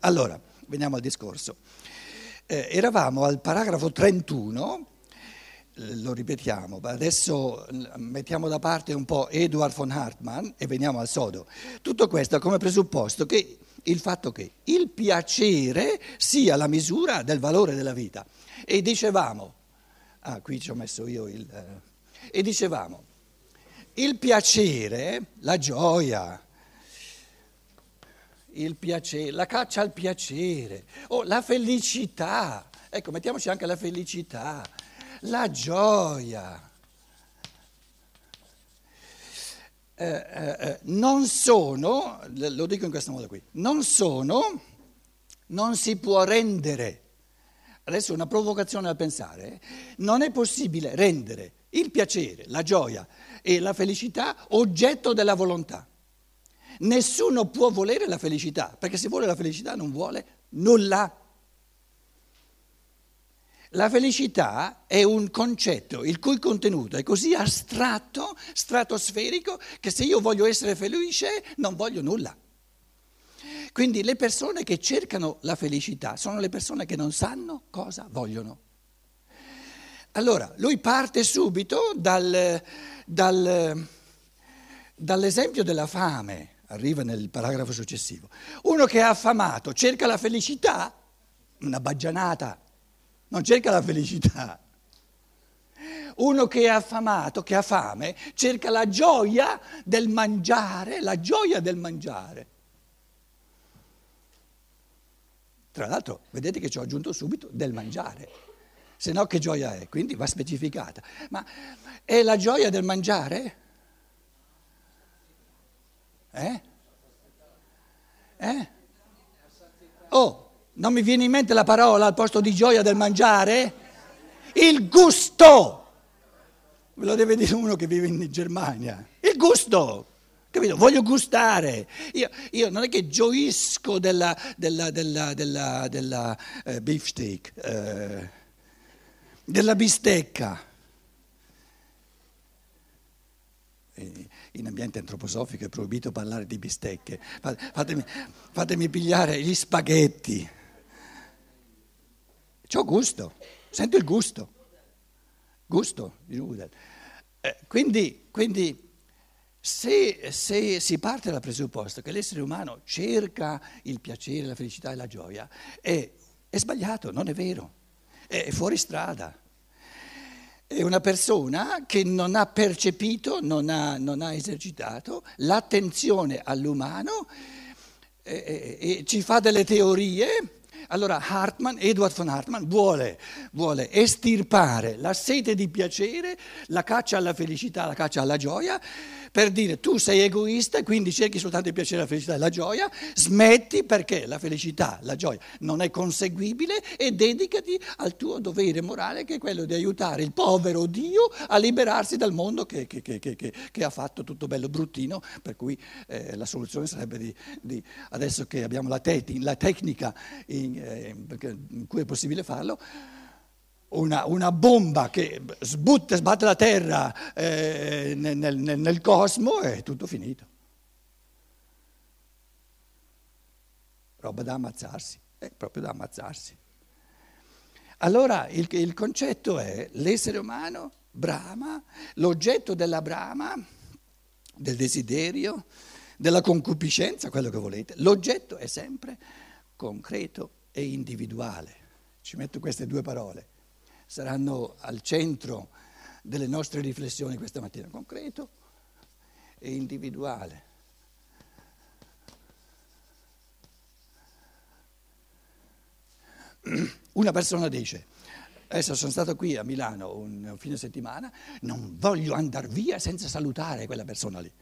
Allora, veniamo al discorso. Eh, eravamo al paragrafo 31, lo ripetiamo, adesso mettiamo da parte un po' Edward von Hartmann e veniamo al sodo. Tutto questo come presupposto che il fatto che il piacere sia la misura del valore della vita. E dicevamo, ah qui ci ho messo io il... Eh, e dicevamo, il piacere, la gioia, il piacere, la caccia al piacere, o la felicità, ecco, mettiamoci anche la felicità, la gioia. Eh, eh, eh, non sono, lo dico in questo modo qui, non sono, non si può rendere, adesso una provocazione a pensare, non è possibile rendere il piacere, la gioia e la felicità oggetto della volontà. Nessuno può volere la felicità, perché se vuole la felicità non vuole nulla. La felicità è un concetto il cui contenuto è così astratto, stratosferico, che se io voglio essere felice non voglio nulla. Quindi le persone che cercano la felicità sono le persone che non sanno cosa vogliono. Allora, lui parte subito dal, dal, dall'esempio della fame arriva nel paragrafo successivo. Uno che è affamato cerca la felicità, una baggianata, non cerca la felicità. Uno che è affamato, che ha fame, cerca la gioia del mangiare, la gioia del mangiare. Tra l'altro, vedete che ci ho aggiunto subito del mangiare, se no che gioia è? Quindi va specificata. Ma è la gioia del mangiare? Eh? Eh? Oh, non mi viene in mente la parola al posto di gioia del mangiare? Il gusto! Ve lo deve dire uno che vive in Germania. Il gusto! Capito? Voglio gustare. Io, io, non è che gioisco della, della, della, della, della eh, beefsteak, eh, della bistecca. In ambiente antroposofico è proibito parlare di bistecche. Fatemi, fatemi pigliare gli spaghetti. C'ho gusto, sento il gusto. Gusto eh, quindi, quindi se, se, si parte dal presupposto che l'essere umano cerca il piacere, la felicità e la gioia, è, è sbagliato, non è vero, è fuori strada è una persona che non ha percepito, non ha, non ha esercitato l'attenzione all'umano e, e, e ci fa delle teorie. Allora Hartmann, Edward von Hartmann vuole, vuole estirpare la sete di piacere, la caccia alla felicità, la caccia alla gioia per dire tu sei egoista e quindi cerchi soltanto il piacere, la felicità e la gioia, smetti perché la felicità, la gioia non è conseguibile e dedicati al tuo dovere morale che è quello di aiutare il povero Dio a liberarsi dal mondo che, che, che, che ha fatto tutto bello bruttino, per cui eh, la soluzione sarebbe di, di, adesso che abbiamo la, te- la tecnica in, eh, in cui è possibile farlo, una, una, bomba che sbutta, sbatte la terra eh, nel, nel, nel cosmo e è tutto finito. Roba da ammazzarsi, è proprio da ammazzarsi. Allora il, il concetto è l'essere umano brama, l'oggetto della brama, del desiderio, della concupiscenza, quello che volete, l'oggetto è sempre concreto e individuale. Ci metto queste due parole saranno al centro delle nostre riflessioni questa mattina, concreto e individuale. Una persona dice, adesso sono stato qui a Milano un fine settimana, non voglio andare via senza salutare quella persona lì.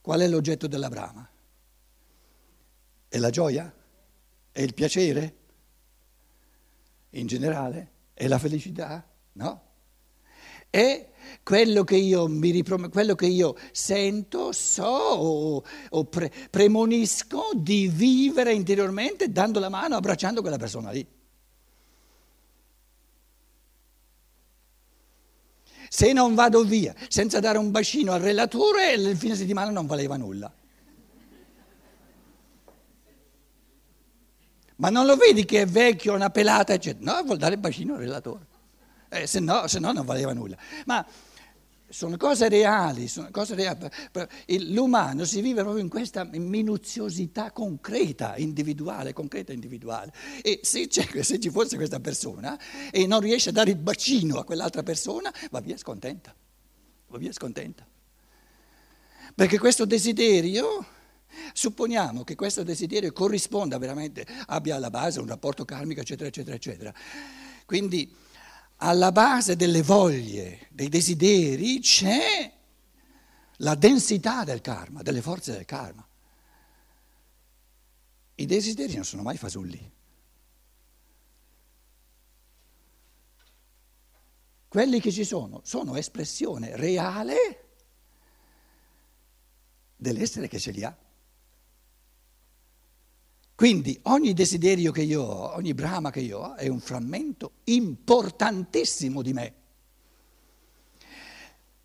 Qual è l'oggetto della brama? È la gioia? È il piacere? In generale? È la felicità? No. È quello che io, riprom- quello che io sento, so o, o pre- premonisco di vivere interiormente dando la mano, abbracciando quella persona lì. Se non vado via senza dare un bacino al relatore, il fine settimana non valeva nulla. Ma non lo vedi che è vecchio, una pelata, eccetera? No, vuol dare il bacino al relatore. Eh, se, no, se no non valeva nulla. Ma sono cose reali, sono cose reali. L'umano si vive proprio in questa minuziosità concreta, individuale, concreta individuale. E se, se, ci fosse questa persona e non riesce a dare il bacino a quell'altra persona, va via scontenta. Va via scontenta. Perché questo desiderio, supponiamo che questo desiderio corrisponda veramente, abbia alla base un rapporto karmico, eccetera, eccetera, eccetera. Quindi alla base delle voglie, dei desideri, c'è la densità del karma, delle forze del karma. I desideri non sono mai fasulli. Quelli che ci sono sono espressione reale dell'essere che ce li ha. Quindi ogni desiderio che io ho, ogni brama che io ho è un frammento importantissimo di me.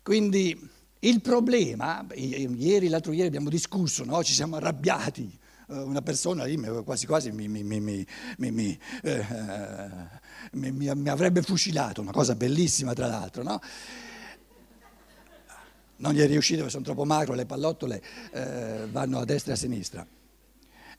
Quindi il problema, ieri, l'altro ieri abbiamo discusso, no? ci siamo arrabbiati, eh, una persona lì quasi quasi mi, mi, mi, eh, mi, avrebbe fucilato, una cosa bellissima tra l'altro, no? Non gli è riuscito perché sono troppo magro, le pallottole eh, vanno a destra e a sinistra.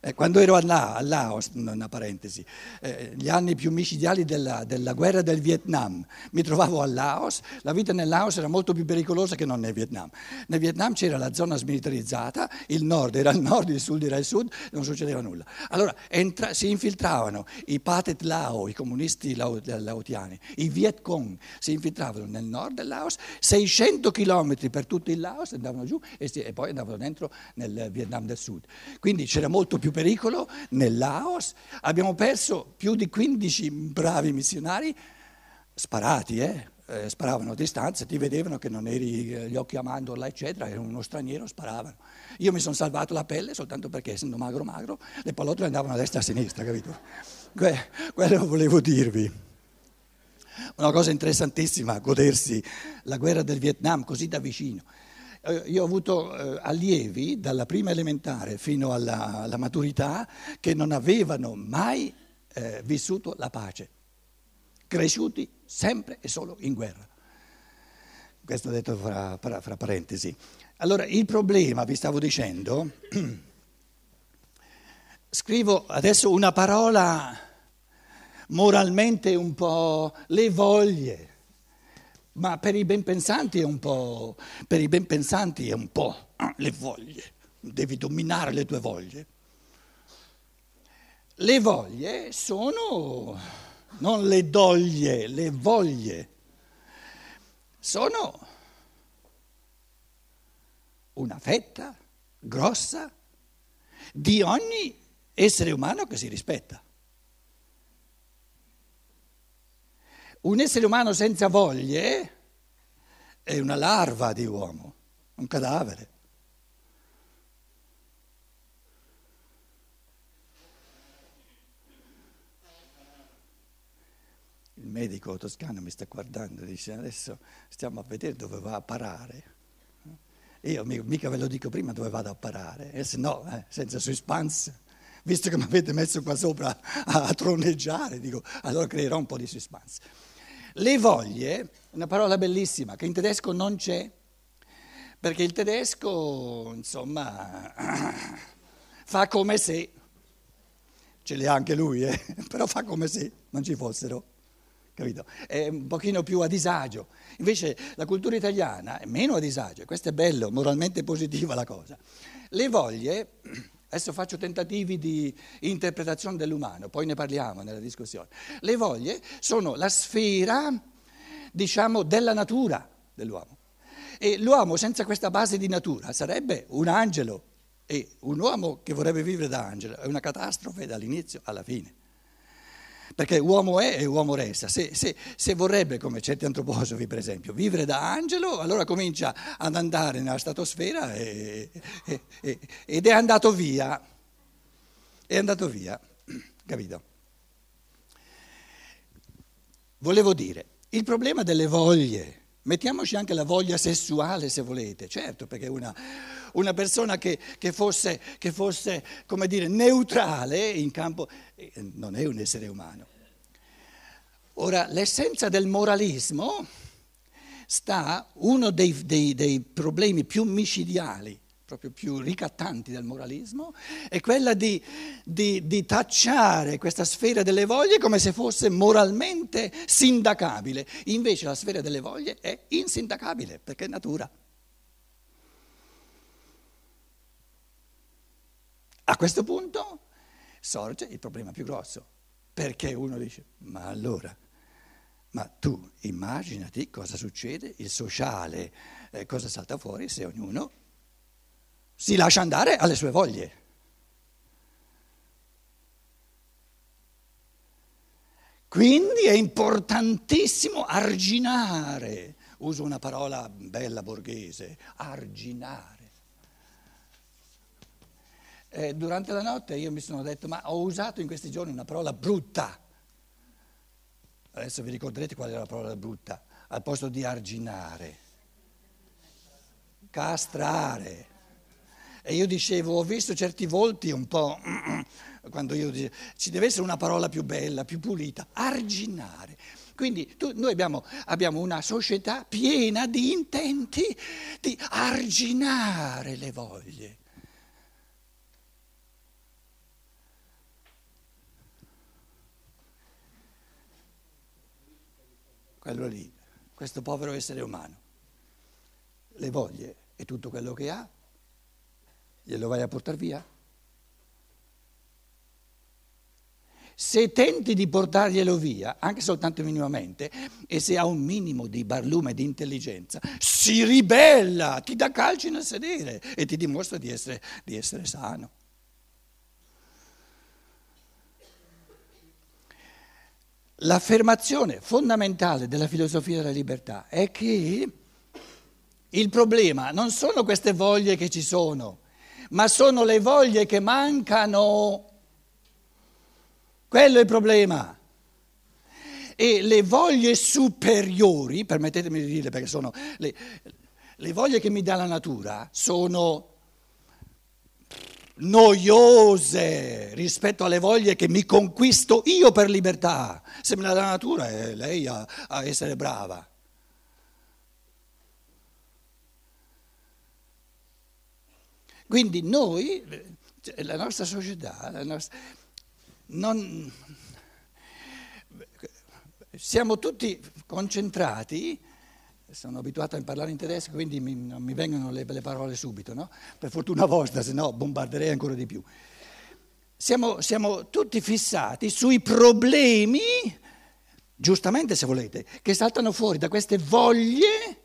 Eh, quando ero a, Laos, una parentesi, eh, gli anni più micidiali della, della, guerra del Vietnam, mi trovavo a Laos, la vita nel Laos era molto più pericolosa che non nel Vietnam. Nel Vietnam c'era la zona smilitarizzata, il nord era il nord, il sud era il sud, non succedeva nulla. Allora entra, si infiltravano i Pathet Lao, i comunisti laotiani, i Viet Cong, si infiltravano nel nord del Laos, 600 chilometri per tutto il Laos, andavano giù e, si, e poi andavano dentro nel Vietnam del sud. Quindi c'era molto più più pericolo nel Laos, abbiamo perso più di 15 bravi missionari sparati, eh? Eh, sparavano a distanza, ti vedevano che non eri eh, gli occhi a mandorla, eccetera, eri uno straniero, sparavano. Io mi sono salvato la pelle soltanto perché essendo magro magro le pallottole andavano a destra e a sinistra, capito? Que- quello volevo dirvi. Una cosa interessantissima, godersi la guerra del Vietnam così da vicino. Eh, io ho avuto eh, allievi dalla prima elementare fino alla, alla maturità che non avevano mai eh, vissuto la pace, cresciuti sempre e solo in guerra. Questo detto fra, fra, fra parentesi. Allora, il problema, vi stavo dicendo, scrivo adesso una parola moralmente un po' le voglie ma per i ben pensanti è un po', per i ben pensanti è un po' ah, le voglie, devi dominare le tue voglie. Le voglie sono non le doglie, le voglie. Sono una fetta grossa di ogni essere umano che si rispetta. Un essere umano senza voglie è una larva di uomo, un cadavere. Il medico toscano mi sta guardando e dice adesso stiamo a vedere dove va a parare. Io mica ve lo dico prima dove vado a parare, e se no, eh, senza suspense visto che mi avete messo qua sopra a, troneggiare, dico, allora creerò un po' di suspense. Le voglie, una parola bellissima che in tedesco non c'è, perché il tedesco, insomma, fa come se, ce le ha anche lui, eh? però fa come se non ci fossero, capito? È un pochino più a disagio. Invece la cultura italiana è meno a disagio, e questo è bello, moralmente positiva la cosa. Le voglie Adesso faccio tentativi di interpretazione dell'umano, poi ne parliamo nella discussione. Le voglie sono la sfera, diciamo, della natura dell'uomo. E l'uomo senza questa base di natura sarebbe un angelo e un uomo che vorrebbe vivere da angelo è una catastrofe dall'inizio alla fine perché uomo è e uomo resta. Se, se, se, vorrebbe, come certi antroposofi per esempio, vivere da angelo, allora comincia ad andare nella stratosfera e, e, e, ed è andato via. È andato via, capito? Volevo dire, il problema delle voglie Mettiamoci anche la voglia sessuale se volete, certo, perché una, una persona che, che, fosse, che, fosse, come dire, neutrale in campo eh, non è un essere umano. Ora, l'essenza del moralismo sta, uno dei, dei, dei problemi più micidiali proprio più ricattanti del moralismo, è quella di, di, di, tacciare questa sfera delle voglie come se fosse moralmente sindacabile. Invece la sfera delle voglie è insindacabile perché è natura. A questo punto sorge il problema più grosso, perché uno dice, ma allora, ma tu immaginati cosa succede, il sociale, eh, cosa salta fuori se ognuno si lascia andare alle sue voglie. Quindi è importantissimo arginare, uso una parola bella borghese, arginare. Eh, durante la notte io mi sono detto, ma ho usato in questi giorni una parola brutta. Adesso vi ricorderete qual è la parola brutta, al posto di arginare, castrare. E io dicevo, ho visto certi volti un po', quando io dicevo, ci deve essere una parola più bella, più pulita, arginare. Quindi tu, noi abbiamo, abbiamo, una società piena di intenti di arginare le voglie. Quello lì, questo povero essere umano, le voglie e tutto quello che ha glielo vai a portare via? Se tenti di portarglielo via, anche soltanto minimamente, e se ha un minimo di barlume di intelligenza, si ribella, ti dà calci nel sedere e ti dimostra di essere, di essere sano. L'affermazione fondamentale della filosofia della libertà è che il problema non sono queste voglie che ci sono, ma sono le voglie che mancano. Quello è il problema. E le voglie superiori, permettetemi di dire perché sono le, le voglie che mi dà la natura, sono noiose rispetto alle voglie che mi conquisto io per libertà. Se me la dà la natura è lei a, a essere brava. Quindi noi, cioè, la nostra società, la nostra, non, siamo tutti concentrati, sono abituato a parlare in tedesco, quindi mi, non mi vengono le, le parole subito, no? per fortuna vostra, se no bombarderei ancora di più. Siamo, siamo tutti fissati sui problemi, giustamente se volete, che saltano fuori da queste voglie,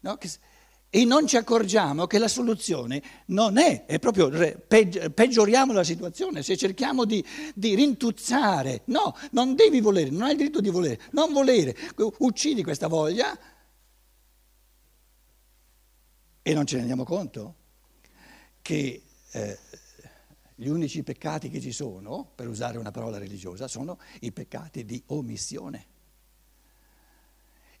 no? che, e non ci accorgiamo che la soluzione non è, è proprio peggioriamo la situazione se cerchiamo di, di, rintuzzare. No, non devi volere, non hai il diritto di volere, non volere, uccidi questa voglia e non ce ne rendiamo conto che eh, gli unici peccati che ci sono, per usare una parola religiosa, sono i peccati di omissione.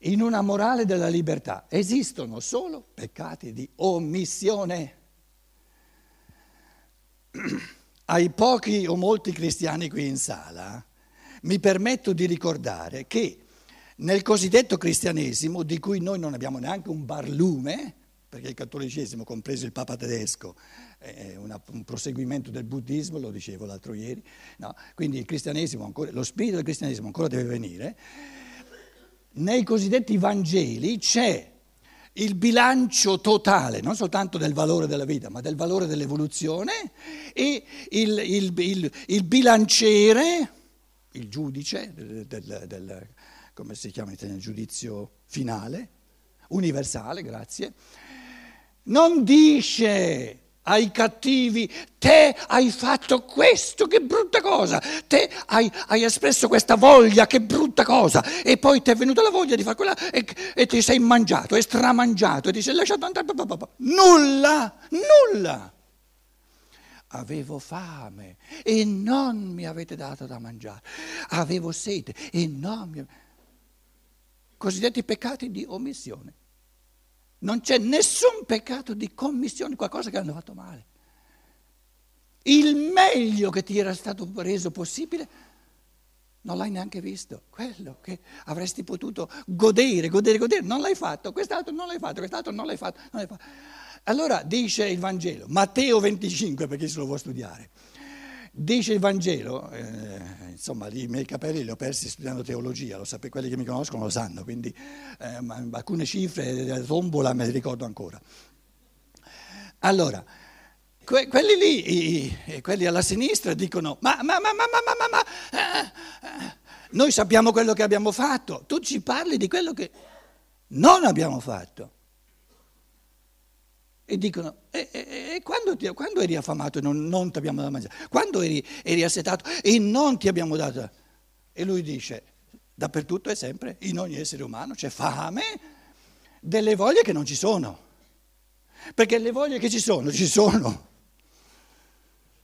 In una morale della libertà esistono solo peccati di omissione. Ai pochi o molti cristiani qui in sala mi permetto di ricordare che nel cosiddetto cristianesimo, di cui noi non abbiamo neanche un barlume, perché il cattolicesimo, compreso il Papa tedesco, è un proseguimento del buddismo, lo dicevo l'altro ieri, no? quindi ancora, lo spirito del cristianesimo ancora deve venire nei cosiddetti Vangeli c'è il bilancio totale, non soltanto del valore della vita, ma del valore dell'evoluzione e il, il, il, il bilanciere, il giudice del, del, del, come si chiama italiano, giudizio finale, universale, grazie, non dice ai cattivi, te hai fatto questo, che brutta cosa, te hai, hai, espresso questa voglia, che brutta cosa, e poi ti è venuta la voglia di fare quella e, e ti sei mangiato, e stramangiato, e ti sei lasciato andare, nulla, nulla. Avevo fame e non mi avete dato da mangiare, avevo sete e non mi avete... cosiddetti peccati di omissione. Non c'è nessun peccato di commissione, qualcosa che hanno fatto male. Il meglio che ti era stato reso possibile non l'hai neanche visto, quello che avresti potuto godere, godere, godere, non l'hai fatto, quest'altro non l'hai fatto, quest'altro non l'hai fatto. Non l'hai fatto. Allora dice il Vangelo, Matteo 25 per chi se lo vuole studiare, dice il Vangelo, eh, insomma i miei capelli li ho persi studiando teologia, lo sapete, quelli che mi conoscono lo sanno, quindi eh, alcune cifre della tombola me le ricordo ancora. Allora, que- quelli lì, i, quelli alla sinistra dicono, ma, ma, ma, ma, ma, ma, ma, eh, eh, noi sappiamo quello che abbiamo fatto, tu ci parli di quello che non abbiamo fatto. E dicono, e, e, e quando, ti, quando, eri affamato e non, non ti abbiamo dato da mangiare? Quando eri, eri assetato e non ti abbiamo dato? E lui dice, dappertutto e sempre, in ogni essere umano c'è fame delle voglie che non ci sono. Perché le voglie che ci sono, ci sono.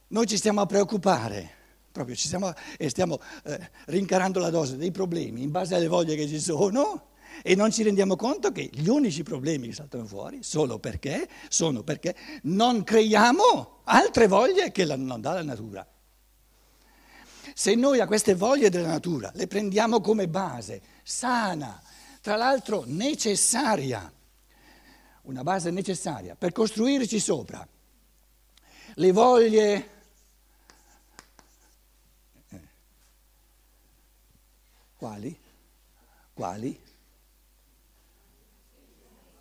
Noi ci stiamo a preoccupare, proprio ci stiamo e stiamo eh, rincarando la dose dei problemi in base alle voglie che ci sono e non ci rendiamo conto che gli unici problemi che saltano fuori solo perché sono perché non creiamo altre voglie che non dà la natura. Se noi a queste voglie della natura le prendiamo come base, sana, tra l'altro necessaria, una base necessaria per costruirci sopra, le voglie... Eh, quali? Quali?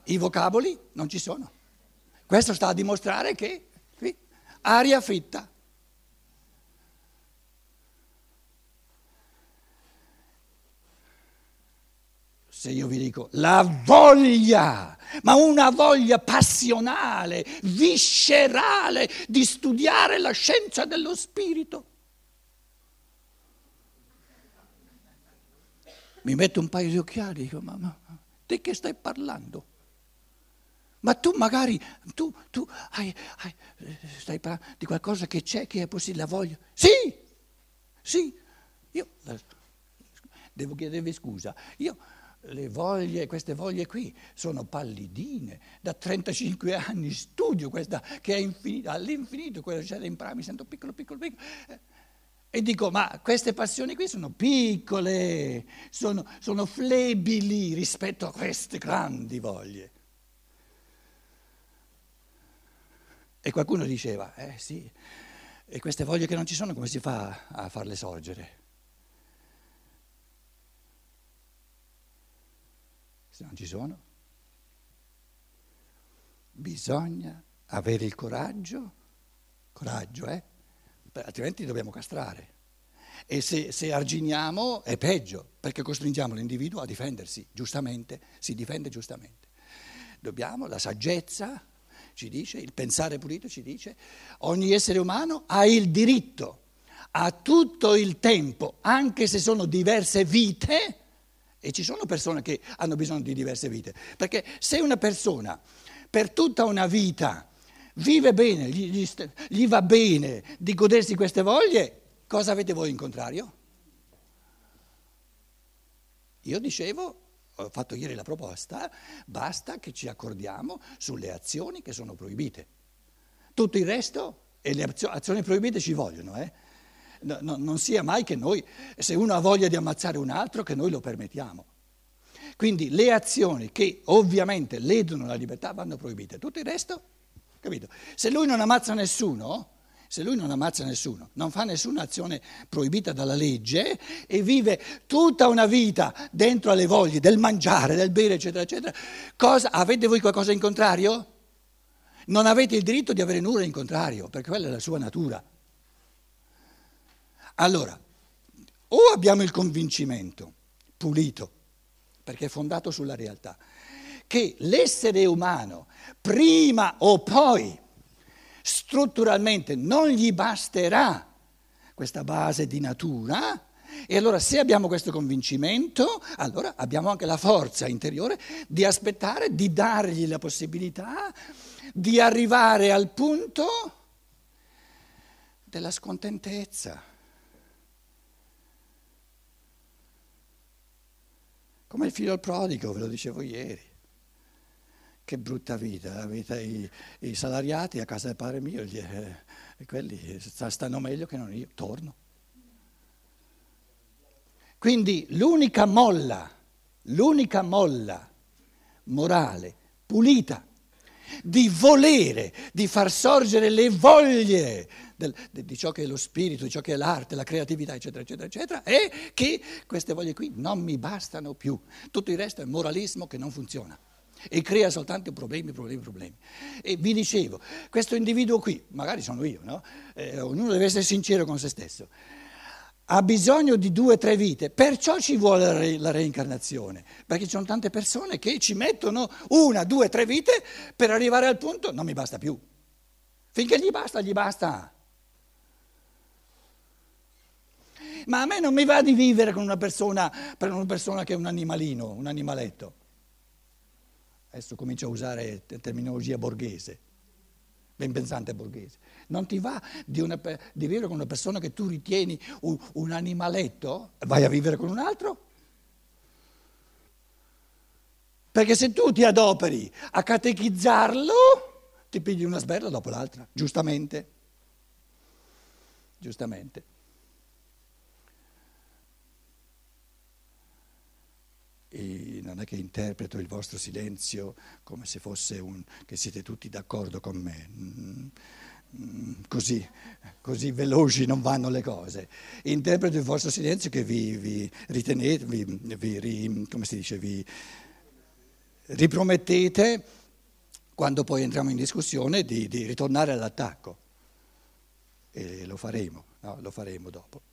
I vocaboli non ci sono. Questo sta a dimostrare che qui, aria fritta. Se io vi dico la voglia, ma una voglia passionale, viscerale di studiare la scienza dello spirito. Mi metto un paio di occhiali e dico, ma, di che stai parlando? Ma tu magari, tu, tu hai, hai, stai parlando di qualcosa che c'è, che è possibile, la voglio. Sì, sì, io devo chiedervi scusa, io le voglie, queste voglie qui sono pallidine, da 35 anni studio questa che è infinita, all'infinito, quello che c'è dentro, mi sento piccolo, piccolo, piccolo. E dico, ma queste passioni qui sono piccole, sono, sono flebili rispetto a queste grandi voglie. E qualcuno diceva, eh sì, e queste voglie che non ci sono come si fa a farle sorgere? Se non ci sono, bisogna avere il coraggio, coraggio, eh? altrimenti dobbiamo castrare. E se, se arginiamo è peggio, perché costringiamo l'individuo a difendersi, giustamente, si difende giustamente. Dobbiamo la saggezza, ci dice, il pensare pulito ci dice, ogni essere umano ha il diritto, ha tutto il tempo, anche se sono diverse vite, e ci sono persone che hanno bisogno di diverse vite, perché se una persona per tutta una vita vive bene, gli, gli va bene di godersi queste voglie, cosa avete voi in contrario? Io dicevo ho fatto ieri la proposta, basta che ci accordiamo sulle azioni che sono proibite. Tutto il resto e le azioni proibite ci vogliono, eh? no, no, non sia mai che noi, se uno ha voglia di ammazzare un altro, che noi lo permettiamo. Quindi le azioni che ovviamente ledono la libertà vanno proibite, tutto il resto, capito? Se lui non ammazza nessuno, se lui non ammazza nessuno, non fa nessuna azione proibita dalla legge e vive tutta una vita dentro alle voglie del mangiare, del bere, eccetera, eccetera, cosa, avete voi qualcosa in contrario? Non avete il diritto di avere nulla in contrario, perché quella è la sua natura. Allora, o abbiamo il convincimento pulito, perché è fondato sulla realtà, che l'essere umano, prima o poi, strutturalmente non gli basterà questa base di natura. E allora se abbiamo questo convincimento, allora abbiamo anche la forza interiore di aspettare, di dargli la possibilità di arrivare al punto della scontentezza. Come il figlio al prodigo, ve lo dicevo ieri. Che brutta vita, la vita i, i salariati a casa del padre mio, gli, eh, quelli stanno meglio che non io, torno. Quindi l'unica molla, l'unica molla morale, pulita, di volere, di far sorgere le voglie del, di ciò che è lo spirito, di ciò che è l'arte, la creatività, eccetera, eccetera, eccetera, è che queste voglie qui non mi bastano più. Tutto il resto è moralismo che non funziona e crea soltanto problemi, problemi, problemi. E vi dicevo, questo individuo qui, magari sono io, no? Eh, ognuno deve essere sincero con se stesso ha bisogno di due o tre vite, perciò ci vuole la reincarnazione, perché ci sono tante persone che ci mettono una, due, tre vite per arrivare al punto non mi basta più. Finché gli basta, gli basta. Ma a me non mi va di vivere con una persona, per una persona che è un animalino, un animaletto. Adesso comincio a usare terminologia borghese ben pensante borghese. Non ti va di, una, di, vivere con una persona che tu ritieni un, un animaletto? Vai a vivere con un altro? Perché se tu ti adoperi a catechizzarlo, ti pigli una sberla dopo l'altra, giustamente. Giustamente. E non è che interpreto il vostro silenzio come se fosse un, che siete tutti d'accordo con me. Mm, mm, così, così, veloci non vanno le cose. Interpreto il vostro silenzio che vi, vi ritenete, vi, vi, come si dice, vi ripromettete quando poi entriamo in discussione di, di ritornare all'attacco. E lo faremo, no? lo faremo dopo.